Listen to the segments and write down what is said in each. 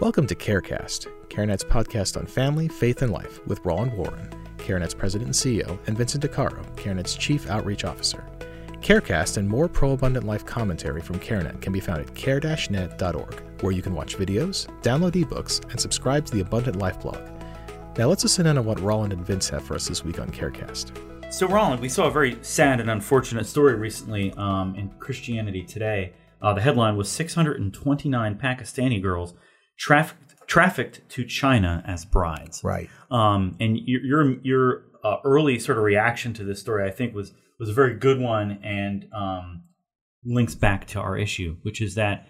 Welcome to CareCast, CareNet's podcast on family, faith, and life with Roland Warren, CareNet's president and CEO, and Vincent DiCaro, CareNet's chief outreach officer. CareCast and more pro abundant life commentary from CareNet can be found at care-net.org, where you can watch videos, download ebooks, and subscribe to the Abundant Life blog. Now let's listen in on what Roland and Vince have for us this week on CareCast. So, Roland, we saw a very sad and unfortunate story recently um, in Christianity Today. Uh, the headline was 629 Pakistani girls trafficked trafficked to China as brides. Right. Um, and your your, your uh, early sort of reaction to this story, I think, was was a very good one and um, links back to our issue, which is that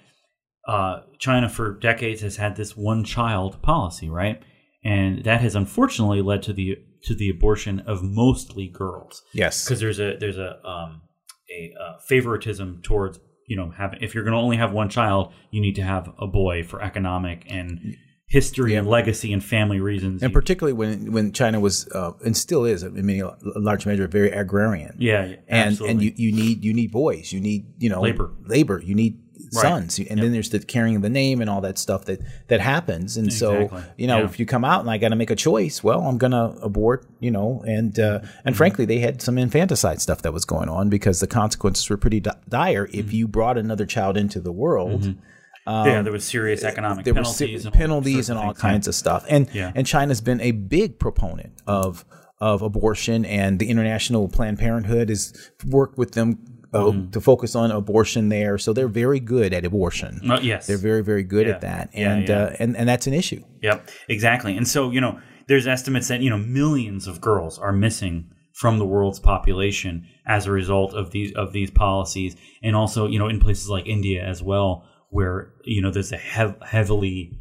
uh, China for decades has had this one child policy, right? And that has unfortunately led to the to the abortion of mostly girls. Yes. because there's a there's a um, a uh, favoritism towards you know having if you're going to only have one child, you need to have a boy for economic and history and legacy and family reasons. and particularly when when China was uh, and still is, I mean, a large measure, very agrarian. yeah, and absolutely. and you, you need you need boys, you need you know Labor. labor, you need Right. sons, and then there's the carrying of the name and all that stuff that that happens. And Exactly. so you know, Yeah. if you come out and I got to make a choice, well, I'm gonna abort, you know, and uh, and frankly, they had some infanticide stuff that was going on because the consequences were pretty di- dire if Mm-hmm. you brought another child into the world. yeah, there was serious economic there were penalties, and all penalties and all kinds of stuff. And Yeah. and China's been a big proponent of of abortion, and the International Planned Parenthood has worked with them Mm-hmm. to focus on abortion there. So they're very good at abortion. Uh, yes, They're very very good Yeah. at that, Yeah, and yeah. Uh, and and that's an issue. Yep, exactly. And so, you know, there's estimates that, you know, millions of girls are missing from the world's population as a result of these of these policies and also, you know, in places like India as well where, you know, there's a hev- heavily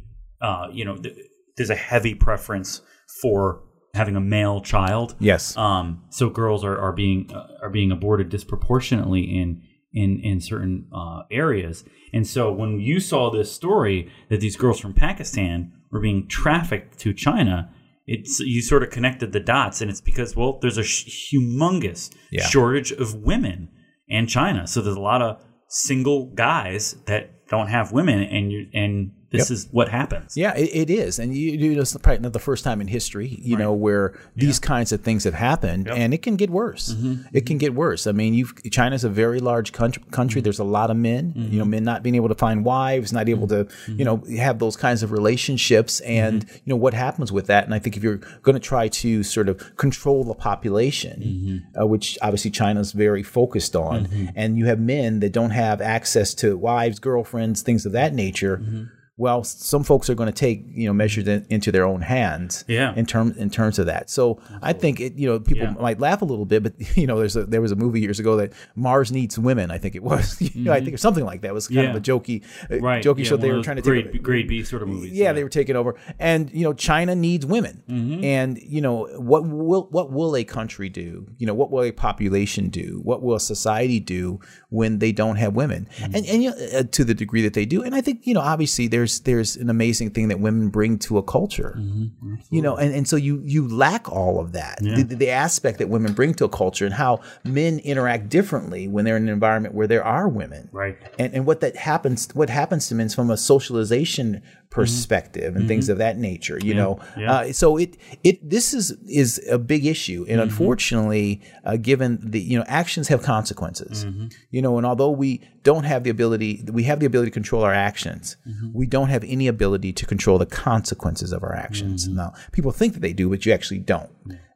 uh, you know, th- there's a heavy preference for having a male child. Yes. Um, so girls are, are being uh, are being aborted disproportionately in in in certain uh, areas. And so when you saw this story that these girls from Pakistan were being trafficked to China, it's you sort of connected the dots, and it's because well, there's a sh- humongous Yeah. shortage of women in China. So there's a lot of single guys that don't have women, and you and this is what happens. Yeah, it, it is, and you, you know, it's probably not the first time in history, you know, where these kinds of things have happened, and it can get worse. Mm-hmm. It can get worse. I mean, you've China's a very large country. Mm-hmm. There's a lot of men, you know, men not being able to find wives, not able to, Mm-hmm. you know, have those kinds of relationships, and you know what happens with that. And I think if you're going to try to sort of control the population, Mm-hmm. uh, which obviously China's very focused on, and you have men that don't have access to wives, girlfriends, things of that nature Mm-hmm. Well, some folks are going to take you know measures in, into their own hands. Yeah. In terms in terms of that, so I think it. You know, people Yeah. might laugh a little bit, but you know, there's a there was a movie years ago that Mars needs women. I think it was. you know, I think something like that it was kind Yeah. of a jokey, uh, Right. jokey yeah, show. They were trying to grade, take. grade B sort of movies. yeah, they were taking over, and you know, China needs women, Mm-hmm. and you know, what will what will a country do? You know, what will a population do? What will a society do when they don't have women? Mm-hmm. And and you know, uh, to the degree that they do, and I think you know, obviously, there's there's an amazing thing that women bring to a culture. Mm-hmm. You know, and, and so you you lack all of that. The, the aspect that women bring to a culture and how men interact differently when they're in an environment where there are women Right. and and what that happens what happens to men is from a socialization perspective and things of that nature you know Mm-hmm. Yeah. Uh, so it it this is is a big issue Mm-hmm. and unfortunately uh, given the you know actions have consequences Mm-hmm. you know and although we don't have the ability we have the ability to control our actions Mm-hmm. we don't have any ability to control the consequences of our actions Mm-hmm. now people think that they do but you actually don't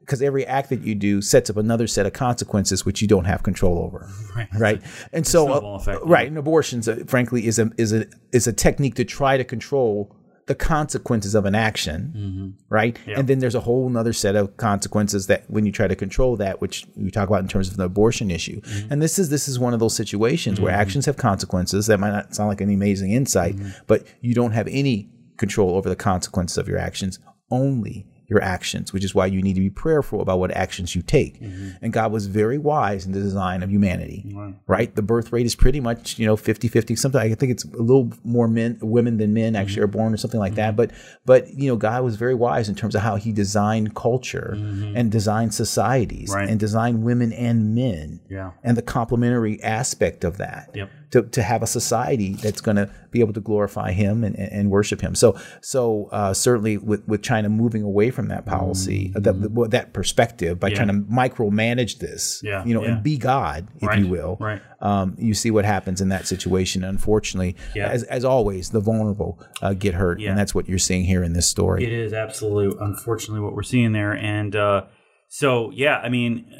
because every act that you do sets up another set of consequences which you don't have control over. Right. right? And so uh, effect, right and abortions uh, frankly is a is a is a technique to try to control the consequences of an action Mm-hmm. right? And then there's a whole nother set of consequences that when you try to control that which we talk about in terms of the abortion issue. Mm-hmm. and this is this is one of those situations where actions have consequences. That might not sound like an amazing insight Mm-hmm. but you don't have any control over the consequences of your actions. Only your actions, which is why you need to be prayerful about what actions you take. Mm-hmm. And God was very wise in the design of humanity, right? The birth rate is pretty much, you know, 50 50. Sometimes I think it's a little more men, women than men actually mm-hmm. are born or something like that. Mm-hmm. But, but, you know, God was very wise in terms of how he designed culture and designed societies Right. and designed women and men Yeah. and the complementary aspect of that Yep. To, to have a society that's going to be able to glorify him and, and worship him. So so uh, certainly with, with China moving away from that policy, mm-hmm. that that perspective by yeah. trying to micromanage this, yeah. you know, yeah. and be God, if right. you will, right. Um, you see what happens in that situation. Unfortunately, yeah. as, as always, the vulnerable uh, get hurt, and that's what you're seeing here in this story. It is absolute, unfortunately, what we're seeing there, and uh, so yeah, I mean,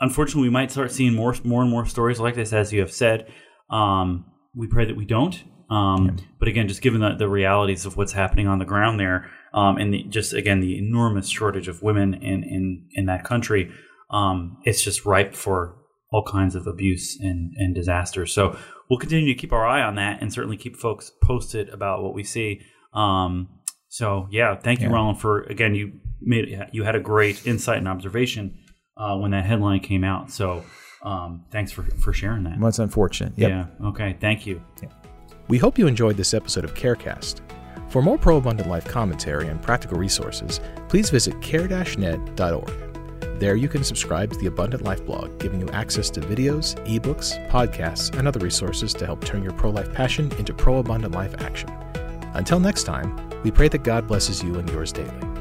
unfortunately, we might start seeing more more and more stories like this, as you have said. Um, we pray that we don't. Um, yeah. But again, just given the, the realities of what's happening on the ground there, um, and the, just again the enormous shortage of women in in in that country, um, it's just ripe for all kinds of abuse and and disaster. So we'll continue to keep our eye on that, and certainly keep folks posted about what we see. Um, so yeah, thank you, yeah. Roland, for again you made you had a great insight and observation uh, when that headline came out. So um, thanks for, for sharing that. Well, that's unfortunate. Yep. Yeah. Okay. Thank you. Yeah. We hope you enjoyed this episode of CareCast. For more pro abundant life commentary and practical resources, please visit care-net.org. There you can subscribe to the Abundant Life blog, giving you access to videos, ebooks, podcasts, and other resources to help turn your pro life passion into pro abundant life action. Until next time, we pray that God blesses you and yours daily.